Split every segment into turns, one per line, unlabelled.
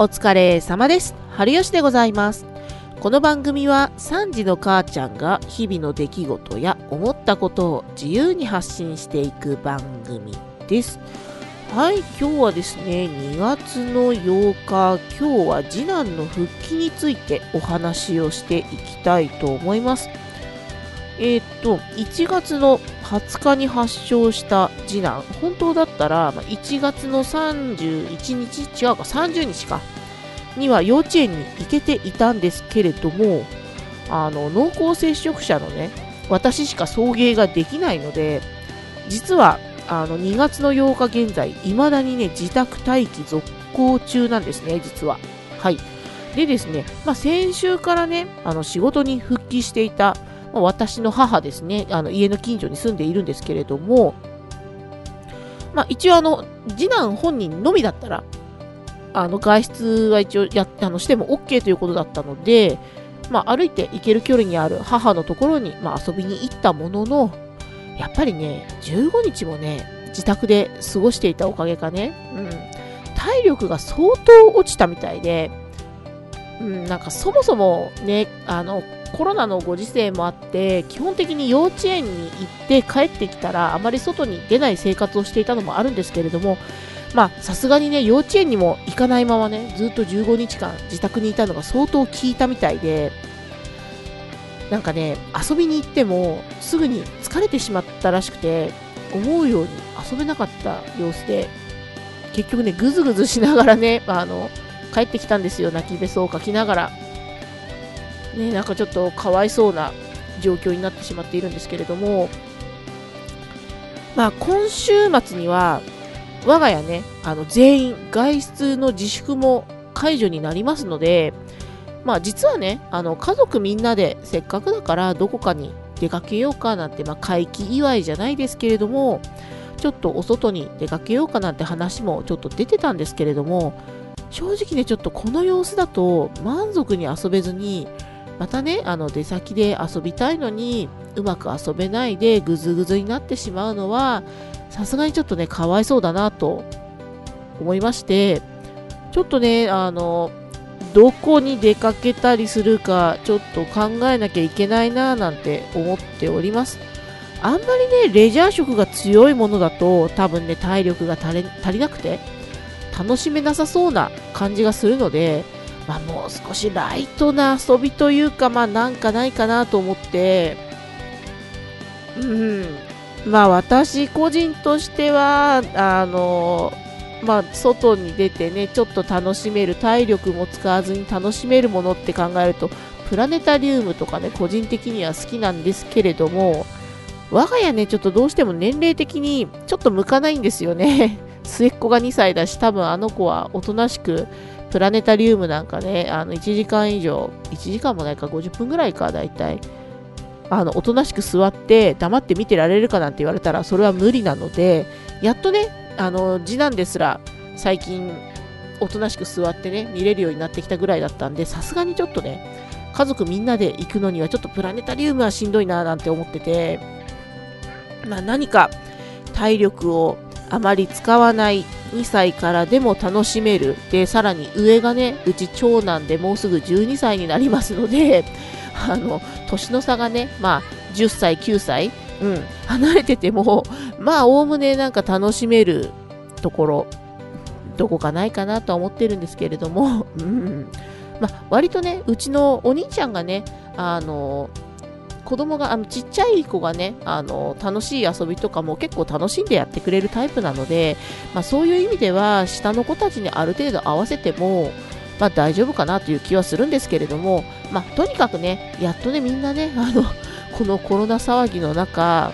お疲れ様です。春吉でございます。この番組は3時の母ちゃんが日々の出来事や思ったことを自由に発信していく番組です。はい、今日はですね、2月の8日、今日は次男の復帰についてお話をしていきたいと思います。えーっと、1月の20日に発症した次男、本当だったら、ま1月の31日、違うか、30日か、には幼稚園に行けていたんですけれども、あの、濃厚接触者のね、私しか送迎ができないので、実は、あの、2月の8日現在、未だにね、自宅待機続行中なんですね、実は。はい。でですね、まあ、先週からね、あの、仕事に復帰していた、まあ私の母ですね、あの、家の近所に住んでいるんですけれども、まあ、一応あの、次男本人のみだったら、あの、外出は一応やあのしても OK ということだったので、まあ、歩いて行ける距離にある母のところに、まあ、遊びに行ったものの、やっぱりね、15日もね、自宅で過ごしていたおかげかね、うん、体力が相当落ちたみたいで、うん、なんかそもそもね、あの、コロナのご時世もあって、基本的に幼稚園に行って帰ってきたら、あまり外に出ない生活をしていたのもあるんですけれども、ま、さすがにね、幼稚園にも行かないままね、ずっと15日間自宅にいたのが相当効いたみたいで、なんかね、遊びに行っても、すぐに疲れてしまったらしくて、思うように遊べなかった様子で、結局ね、ぐずぐずしながらね、あの、帰ってきたんですよ、泣きべそをかきながら。ね、なんかちょっとかわいそうな状況になってしまっているんですけれども、まあ、今週末には、我が家ね、あの、全員外出の自粛も解除になりますので、まあ、実はね、あの、家族みんなでせっかくだからどこかに出かけようかなんて、まあ、回帰祝いじゃないですけれども、ちょっとお外に出かけようかなんて話もちょっと出てたんですけれども、正直ね、ちょっとこの様子だと満足に遊べずに、またね、あの出先で遊びたいのにうまく遊べないでぐずぐずになってしまうのは、さすがにちょっとね、かわいそうだなと思いまして、ちょっとね、あの、どこに出かけたりするか、ちょっと考えなきゃいけないなぁなんて思っております。あんまりね、レジャー色が強いものだと、多分ね、体力が足りなくて、楽しめなさそうな感じがするので、まあ、もう少しライトな遊びというか、まあ、なんかないかなと思って、うん、まあ、私個人としては、あの、まあ、外に出てね、ちょっと楽しめる、体力も使わずに楽しめるものって考えると、プラネタリウムとかね、個人的には好きなんですけれども、我が家ね、ちょっとどうしても年齢的にちょっと向かないんですよね。末っ子が2歳だし、多分あの子はおとなしく、プラネタリウムなんかね、あの1時間以上、1時間もないか、50分ぐらいか、だいたい。あの、おとなしく座って黙って見てられるかなんて言われたら、それは無理なので、やっとね、あの、次男ですら、最近、おとなしく座ってね、見れるようになってきたぐらいだったんで、さすがにちょっとね、家族みんなで行くのにはちょっとプラネタリウムはしんどいななんて思ってて、まあ何か体力をあまり使わない2歳からでも楽しめる。で、さらに上がね、うち長男でもうすぐ12歳になりますので、あの、年の差がね、まあ、10歳、9歳、うん、離れてても、まあ、おおむねなんか楽しめるところ、どこかないかなとは思ってるんですけれども、うん。まあ、割とね、うちのお兄ちゃんがね、あの、子供が、あの、ちっちゃい子がね、あの、楽しい遊びとかも結構楽しんでやってくれるタイプなので、まあ、そういう意味では、下の子たちにある程度合わせても、まあ、大丈夫かなという気はするんですけれども、まあ、とにかくね、やっとね、みんなね、あの、このコロナ騒ぎの中、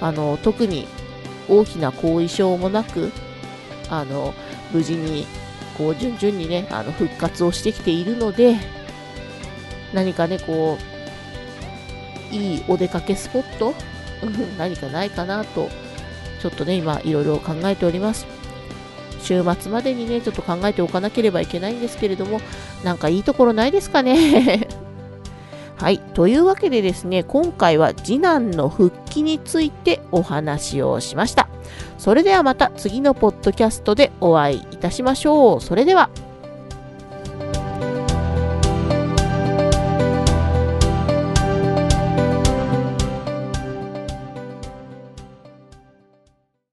あの、特に大きな後遺症もなく、あの、無事に、こう、順々にね、あの、復活をしてきているので、何かね、こう、いいお出かけスポット？何かないかなと、ちょっとね、今、いろいろ考えております。週末までにね、ちょっと考えておかなければいけないんですけれども、なんかいいところないですかね？はい。というわけでですね、今回は次男の復帰についてお話をしました。それではまた次のポッドキャストでお会いいたしましょう。それでは。